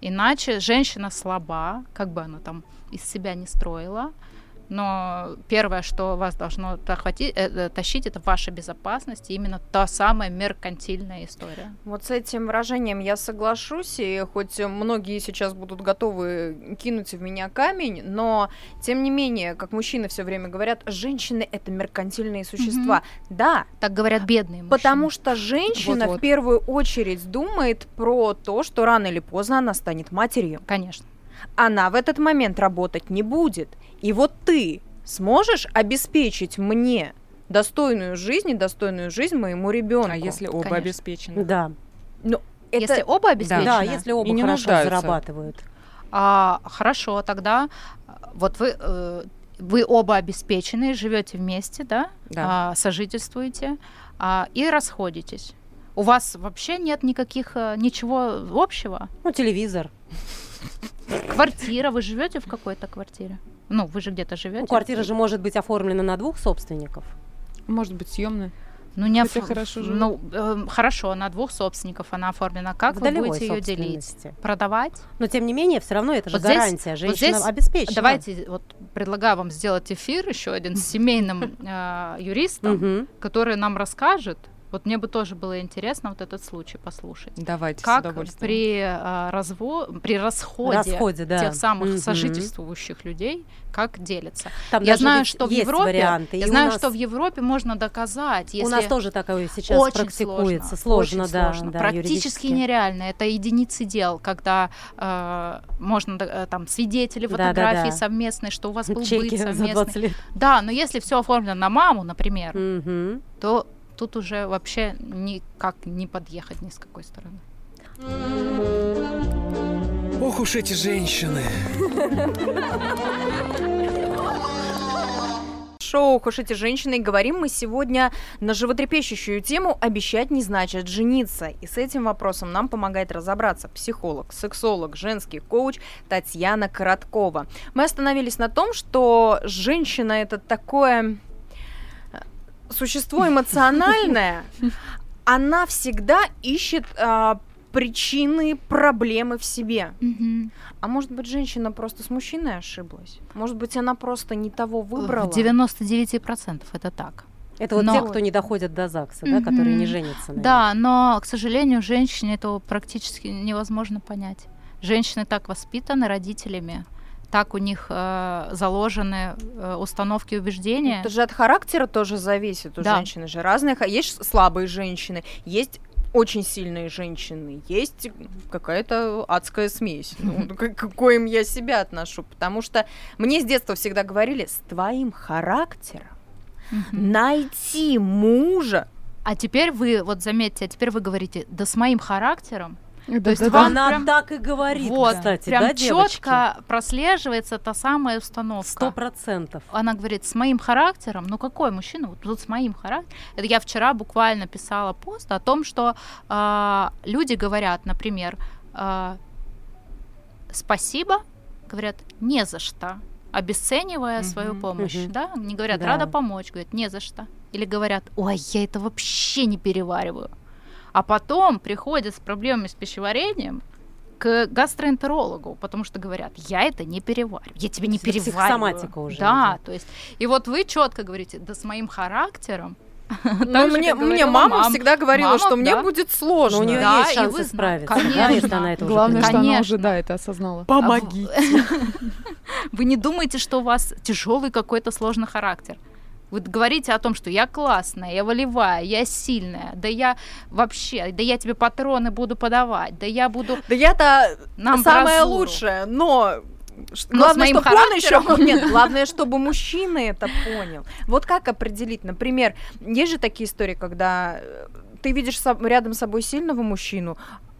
Иначе женщина слаба, как бы она там из себя не строила, но первое, что вас должно э, э, тащить, это ваша безопасность, и именно та самая меркантильная история. Вот с этим выражением я соглашусь, и хоть многие сейчас будут готовы кинуть в меня камень, но тем не менее, как мужчины все время говорят, женщины это меркантильные существа. Да, Так говорят бедные мужчины. потому что женщина Вот-вот. в первую очередь думает про то, что рано или поздно она станет матерью. Конечно. Она в этот момент работать не будет. И вот ты сможешь обеспечить мне достойную жизнь и достойную жизнь моему ребенку. А если оба Конечно. обеспечены? Да, Это- Если оба обеспечены, да, если оба И не хорошо нуждаются. зарабатывают. а, хорошо, тогда а, вот вы, э, вы оба обеспечены, живете вместе, да, Да. А, сожительствуете а, и расходитесь. У вас вообще нет никаких э, ничего общего. Ну, телевизор. Квартира, вы живете в какой-то квартире? Ну, вы же где-то живете. Ну, квартира же может быть оформлена на двух собственников. Может быть, съемная. Ну, не оф- хорошо. Ну, эм, хорошо, на двух собственников она оформлена. Как в вы будете ее делить? Продавать? Но тем не менее, все равно это же Вот здесь- гарантия. Женщина здесь обеспечена. Давайте вот предлагаю вам сделать эфир еще один с семейным э, юристом, который нам расскажет Вот мне бы тоже было интересно вот этот случай послушать. Давайте, с Как удовольствием. при, а, разво... при расходе, Расходе, да. тех самых Мгм. сожительствующих людей, как делятся. Там Я знаю, что в Европе, варианты. я знаю, нас- что в Европе можно доказать, если У нас тоже такое сейчас очень практикуется. Сложно, Сложно, да, очень сложно. да, практически нереально. Это единицы дел, когда э, можно э, там свидетели Да, да, фотографии да. совместные, что у вас был Чеки быт за совместный. 20 лет. Да, но если все оформлено на маму, например, Мгм. то тут уже вообще никак не подъехать ни с какой стороны. Ох уж эти женщины. Шоу «Уж эти женщины» и говорим мы сегодня на животрепещущую тему «Обещать не значит жениться». И с этим вопросом нам помогает разобраться психолог, сексолог, женский коуч Татьяна Короткова. Мы остановились на том, что женщина – это такое существо эмоциональное, она всегда ищет а, причины, проблемы в себе. А может быть, женщина просто с мужчиной ошиблась? Может быть, она просто не того выбрала? В 99% это так. Это вот Но- те, кто не доходят до ЗАГСа, да, которые не женятся. наверное. Да, но, к сожалению, женщине это практически невозможно понять. Женщины так воспитаны родителями, так у них э, заложены э, установки убеждения. Это же от характера тоже зависит. У Да. женщины же разные. Есть слабые женщины, есть очень сильные женщины, есть какая-то адская смесь. Ну, к к коим я себя отношу. Потому что мне с детства всегда говорили, с твоим характером найти мужа. А теперь вы, вот заметьте, а теперь вы говорите, да с моим характером. Да, есть да, вам. Она прям- так и говорит, вот, кстати, прям да, девочки? четко прослеживается та самая установка. Сто процентов. Она говорит, с моим характером, ну какой мужчина, вот тут с моим характером. Это я вчера буквально писала пост о том, что а, люди говорят, например, а, спасибо, говорят, не за что, обесценивая свою Мгм, помощь, мгм. да, не говорят, Да. рада помочь, говорят, не за что. Или говорят, ой, я это вообще не перевариваю. А потом приходят с проблемами с пищеварением к гастроэнтерологу, потому что говорят, я это не перевариваю, я тебе не перевариваю. психосоматика уже Да, идет. то есть, и вот вы четко говорите, да с моим характером. Ну, мне, мне мама мам. всегда говорила, Мама, что мне да. будет сложно. Но у нее Да, есть и шансы вы зна- справиться, конечно. она это уже Главное, понимает. что она Конечно. уже, да, это осознала. Помоги. Вы не думаете, что у вас тяжелый какой-то сложный характер. Вы говорите о том, что я классная, я волевая, я сильная, да я вообще, да я тебе патроны буду подавать, да я буду Да я-то самое лучшее, но Но главное, чтобы он еще... характером. Нет, главное, чтобы мужчина это понял. Вот как определить? Например, есть же такие истории, когда э, ты видишь рядом с собой сильного мужчину,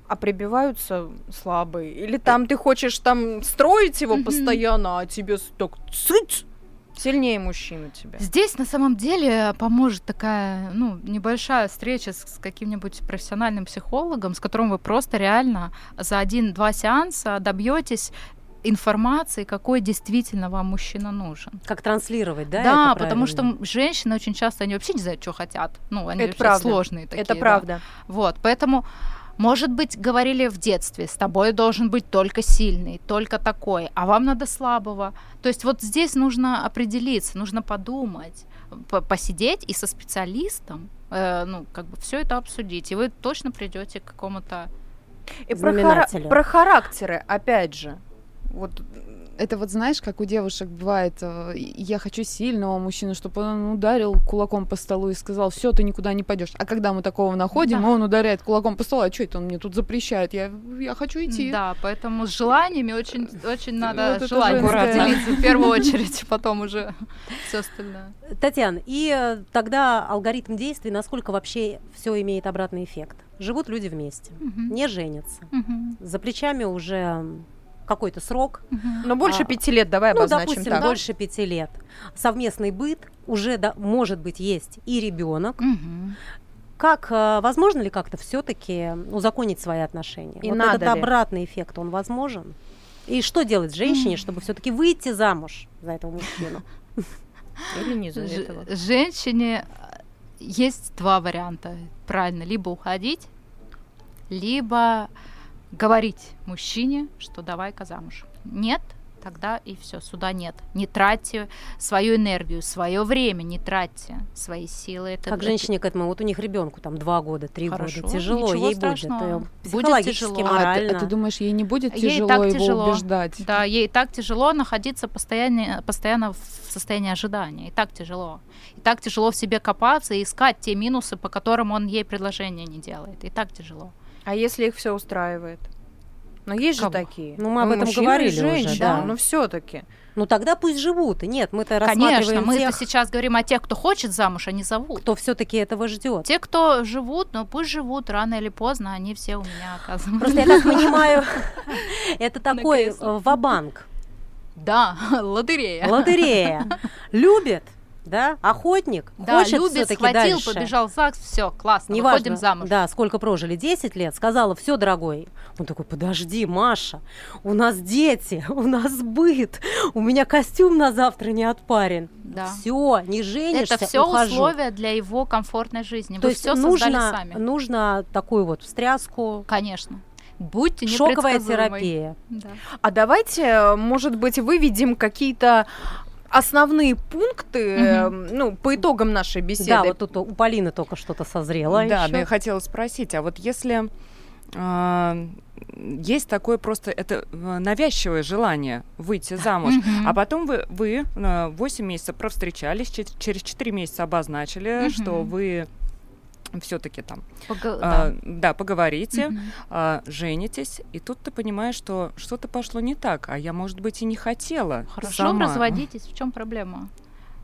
а прибиваются слабые. Или там ты хочешь там строить его постоянно, а тебе так сильнее мужчина тебя. Здесь на самом деле поможет такая, ну, небольшая встреча с, с каким-нибудь профессиональным психологом, с которым вы просто реально за один-два сеанса добьетесь информации, какой действительно вам мужчина нужен. Как транслировать, да? Да, это потому что женщины очень часто они вообще не знают, что хотят. Ну, они Это правда. сложные такие. это да. правда. Вот, поэтому, может быть, говорили в детстве, с тобой должен быть только сильный, только такой, а вам надо слабого. То есть вот здесь нужно определиться, нужно подумать, по- посидеть и со специалистом, э, ну, как бы все это обсудить, и вы точно придете к какому-то... И про, хара- про характеры, опять же. Вот Это вот знаешь, как у девушек бывает, э, я хочу сильного мужчину, чтобы он ударил кулаком по столу и сказал, все, ты никуда не пойдешь. А когда мы такого находим, Да. он ударяет кулаком по столу, а что это он мне тут запрещает? Я, я хочу идти. Да, поэтому с желаниями очень, очень надо Вот желание определиться в первую очередь, потом уже все остальное. Татьяна, и э, тогда алгоритм действий, насколько вообще все имеет обратный эффект? Живут люди вместе, Мгм. не женятся. Мгм. За плечами уже какой-то срок. Но больше А, пяти лет давай ну, обозначим допустим, так. больше пяти лет. Совместный быт, уже, да, может быть, есть и ребенок. Как, э, возможно ли как-то все-таки узаконить свои отношения? И вот надо этот ли? обратный эффект, он возможен? И что делать женщине, чтобы все-таки выйти замуж за этого мужчину? Или не Ж- этого. Женщине э, есть два варианта, правильно, либо уходить, либо говорить мужчине, что давай-ка замуж. Нет, тогда и все, суда нет. Не тратьте свою энергию, свое время, не тратьте свои силы. Это, Как это женщине к этому, вот у них ребенку там два года, три Хорошо, года, тяжело, ничего ей страшного. будет. Будет тяжело. А ты, морально. а ты думаешь, ей не будет Ей тяжело так его тяжело. убеждать? Да, ей так тяжело находиться постоянно, постоянно в состоянии ожидания. И так тяжело. И так тяжело в себе копаться и искать те минусы, по которым он ей предложение не делает. И так тяжело. А если их все устраивает? Но есть же Кого? такие. Ну, мы об этом мужчин и говорили уже, женщин, да. Но все-таки. Ну тогда пусть живут. И Нет, мы-то Конечно, рассматриваем мы тех, это сейчас говорим о тех, кто хочет замуж, они зовут. кто все-таки этого ждет. Те, кто живут, ну пусть живут, рано или поздно, они все у меня оказываются. Просто я так понимаю, это такой э, ва-банк, Да, лотерея. лотерея. Любит, да, охотник, Да, хочет любит, все-таки схватил, дальше. побежал в ЗАГС, все, классно, Неважно, выходим замуж. да, сколько прожили, 10 лет, сказала, все, дорогой. Он такой, подожди, Маша, у нас дети, у нас быт, у меня костюм на завтра не отпарен. Да. Все, не женишься, Это все ухожу. условия для его комфортной жизни. То Вы есть все создали нужно, сами. нужно такую вот встряску, Конечно. Будьте шоковая терапия. Да. А давайте, может быть, выведем какие-то основные пункты, э, ну, по итогам нашей беседы. Да, вот тут у Полины только что-то созрело Да, ещё. но я хотела спросить, а вот если а, есть такое просто это э, навязчивое желание выйти замуж, Мгм. а потом вы, вы э, 8 месяцев провстречались, че- через 4 месяца обозначили, Мгм. что вы все-таки там, Пога- а, да. да, поговорите, Мгм. а, женитесь, и тут ты понимаешь, что что-то пошло не так, а я, может быть, и не хотела Хорошо, сама. разводитесь. В чем проблема?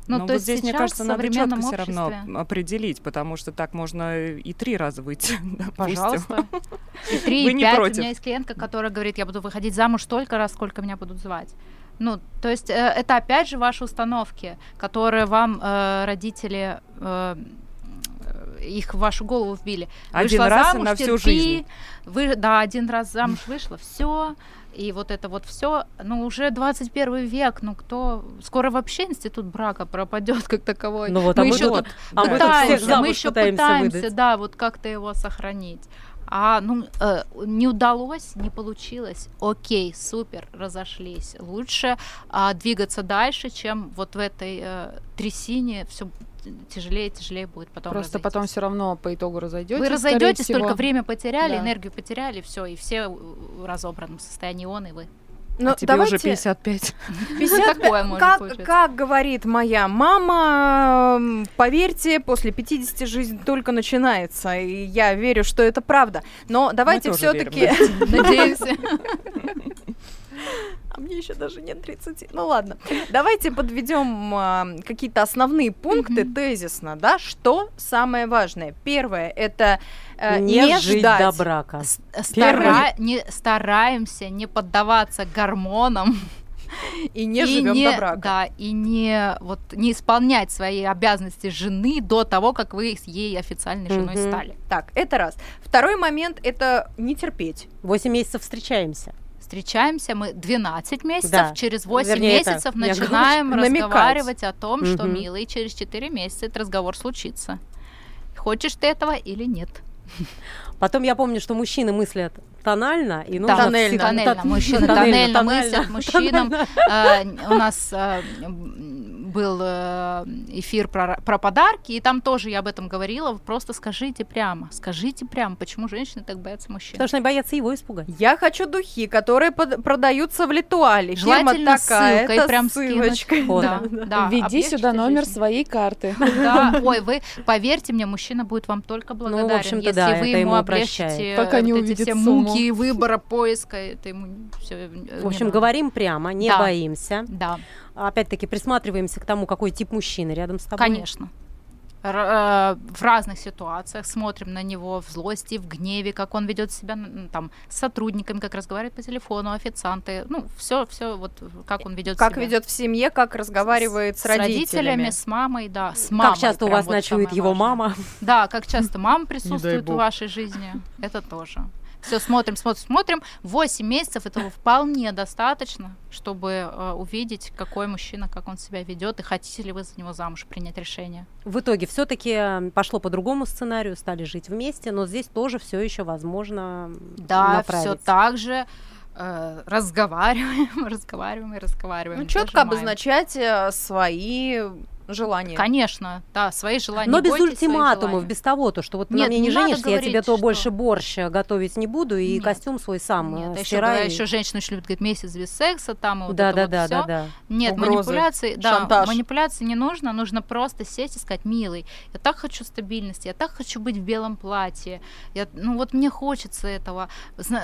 Ну, Но то вот есть здесь, мне кажется, надо четко все равно определить, потому что так можно и три раза выйти. Пожалуйста. И три, и не пять. против? У меня есть клиентка, которая говорит, я буду выходить замуж столько раз, сколько меня будут звать. Ну, то есть э, это опять же ваши установки, которые вам э, родители э, их в вашу голову вбили. Один Вышла раз и замуж, на всю терпи, жизнь. Вы, да, один раз замуж вышла, все. И вот это вот все, ну, уже 21 век, ну, кто... Скоро вообще институт брака пропадет как таковой. Ну вот, а мы мы еще а мы тут всех пытаемся, замуж мы еще пытаемся пытаемся, выдать. да, вот как-то его сохранить. А, ну, э, не удалось, не получилось. Окей, супер, разошлись. Лучше а, двигаться дальше, чем вот в этой э, трясине все тяжелее и тяжелее будет потом Просто разойтись. потом все равно по итогу разойдетесь. Вы разойдетесь, всего. только время потеряли, Да. энергию потеряли, все, и все в разобранном состоянии он и вы. Но а тебе давайте... уже 55. 55. Такое может как, случиться. как говорит моя мама, поверьте, после 50 жизнь только начинается. И я верю, что это правда. Но давайте все-таки... Надеемся. Мне еще даже нет 30. Ну ладно. Давайте подведем а, какие-то основные пункты Мгм. тезисно, да, что самое важное. Первое это э, не, не, жить ждать. до брака. С- стара- не, стараемся не поддаваться гормонам И не живем до брака. Да, и не, вот, не исполнять свои обязанности жены до того, как вы с ей официальной женой Мгм. стали. Так, это раз. Второй момент это не терпеть. Восемь месяцев встречаемся. Встречаемся мы 12 месяцев, Да. через 8 Вернее, это, месяцев я начинаем говорю, намекать. разговаривать о том, что, Мгм. милый, через 4 месяца этот разговор случится. Хочешь ты этого или нет? Потом я помню, что мужчины мыслят тонально и Да, нужно тоннельно. всегда- Тоннельно. тон- Мужчины тоннельно мыслят, мужчинам. Э, У нас э, был э, эфир про, про подарки, и там тоже я об этом говорила. Просто скажите прямо, скажите прямо, почему женщины так боятся мужчин. Потому что они боятся его испугать. Я хочу духи, которые под- продаются в Литуале. Фирма Желательно такая, ссылкой это прям ссылочкой. Вот. Да, да, Введи сюда номер жизнь. своей карты. Да, ой, вы поверьте мне, мужчина будет вам только благодарен, Ну, общем-то, если да, вы ему облегчите. Пока вот не эти все сумму. Муки выбора, поиска, это ему все. В общем, говорим прямо, не Да. боимся. Да, Опять-таки присматриваемся к тому, какой тип мужчины рядом с тобой. конечно. Р- э, в разных ситуациях смотрим на него в злости, в гневе, как он ведет себя там с сотрудниками, как разговаривает по телефону, официанты, ну все, все вот как он ведет Как себя. ведет в семье, как разговаривает с, родителями. с мамой, да, с мамой. Как часто у вас вот ночует его важное. мама? Да, как часто мама присутствует в вашей жизни, это тоже. Все смотрим, смотрим, смотрим. 8 месяцев этого вполне достаточно, чтобы э, увидеть, какой мужчина, как он себя ведет, и хотите ли вы за него замуж принять решение. В итоге все-таки пошло по другому сценарию, стали жить вместе, но здесь тоже все еще возможно Да, все так же. э, разговариваем, разговариваем и разговариваем. Ну, четко дожимаем. обозначать э, свои желания. Конечно, да, свои желания. Но без ультиматумов, без того, то, что вот на Нет, мне не, не женишься, я тебе говорить, то что- больше борщ э, готовить не буду, и Нет. костюм свой сам Нет, э, а еще, стирай. еще женщины очень любят говорить месяц без секса, там и вот да, это да, вот да, всё. да, да. Нет, Угрозы, манипуляции, да, шантаж. манипуляции не нужно, нужно просто сесть и сказать, милый, я так хочу стабильности, я так хочу быть в белом платье, я, ну вот мне хочется этого,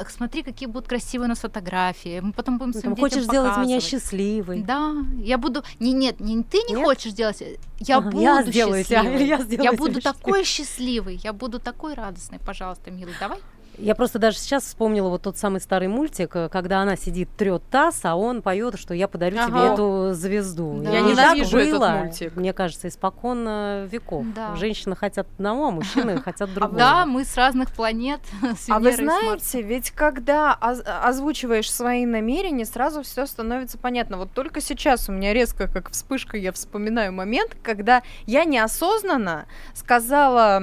смотри, какие будут красивые у нас фотографии, мы потом будем Ну, своим там, хочешь сделать меня показывать». счастливой. Да, я буду, не, нет, не ты не Нет? хочешь сделать, я Ага, буду я сделаю счастливой. я я тебя буду счастливой. такой счастливый, я буду такой радостный, пожалуйста, милый, давай. Я просто даже сейчас вспомнила вот тот самый старый мультик, э, когда она сидит, трет таз, а он поет, что я подарю тебе Ага. эту звезду. Да. Я так ненавижу этот было, мультик. Мне кажется, испокон э, веков. Да. Женщины хотят одного, а мужчины хотят другого. Да, мы с разных планет, А вы знаете, ведь когда оз- озвучиваешь свои намерения, сразу все становится понятно. Вот только сейчас у меня резко, как вспышка, я вспоминаю момент, когда я неосознанно сказала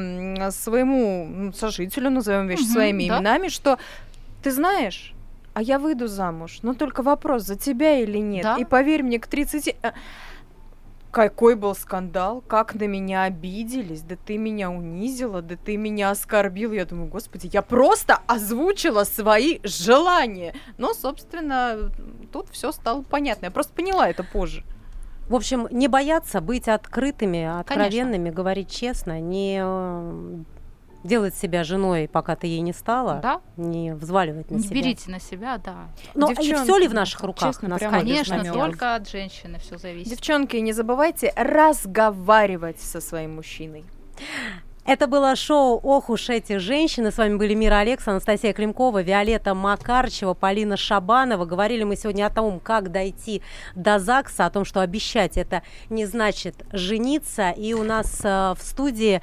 своему м, сожителю, назовем вещи Мгм, своими да. именами, что ты знаешь, а я выйду замуж, но только вопрос, за тебя или нет. Да. И поверь мне, к 30... э, Какой был скандал, как на меня обиделись, да ты меня унизила, да ты меня оскорбил. Я думаю, господи, я просто озвучила свои желания. Но, собственно, тут все стало понятно. Я просто поняла это позже. В общем, не бояться быть открытыми, откровенными, говорить честно, не э, делать себя женой, пока ты ей не стала, Да, не взваливать на не себя. берите на себя, да. Но Девчонки, все ли в наших руках? честно, на прямо самом без деле? Конечно, намёков. только от женщины все зависит. Девчонки, не забывайте разговаривать со своим мужчиной. Это было шоу «Ох уж эти женщины». С вами были Мира Алекс, Анастасия Климкова, Виолетта Макарчева, Полина Шабанова. Говорили мы сегодня о том, как дойти до ЗАГСа, о том, что обещать это не значит жениться. И у нас э, в студии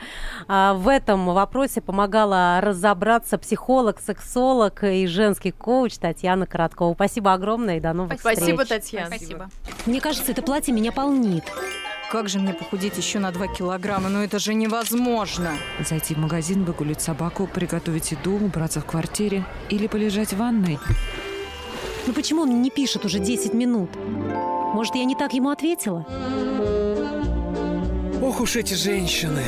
э, в этом вопросе помогала разобраться психолог, сексолог и женский коуч Татьяна Короткова. Спасибо огромное и до новых Спасибо, встреч. Татьяна. Спасибо. Мне кажется, это платье меня полнит. Как же мне похудеть еще на 2 килограмма? Ну это же невозможно. Зайти в магазин, выгулить собаку, приготовить еду, убраться в квартире или полежать в ванной. Ну почему он мне не пишет уже 10 минут? Может, я не так ему ответила? Ох уж эти женщины.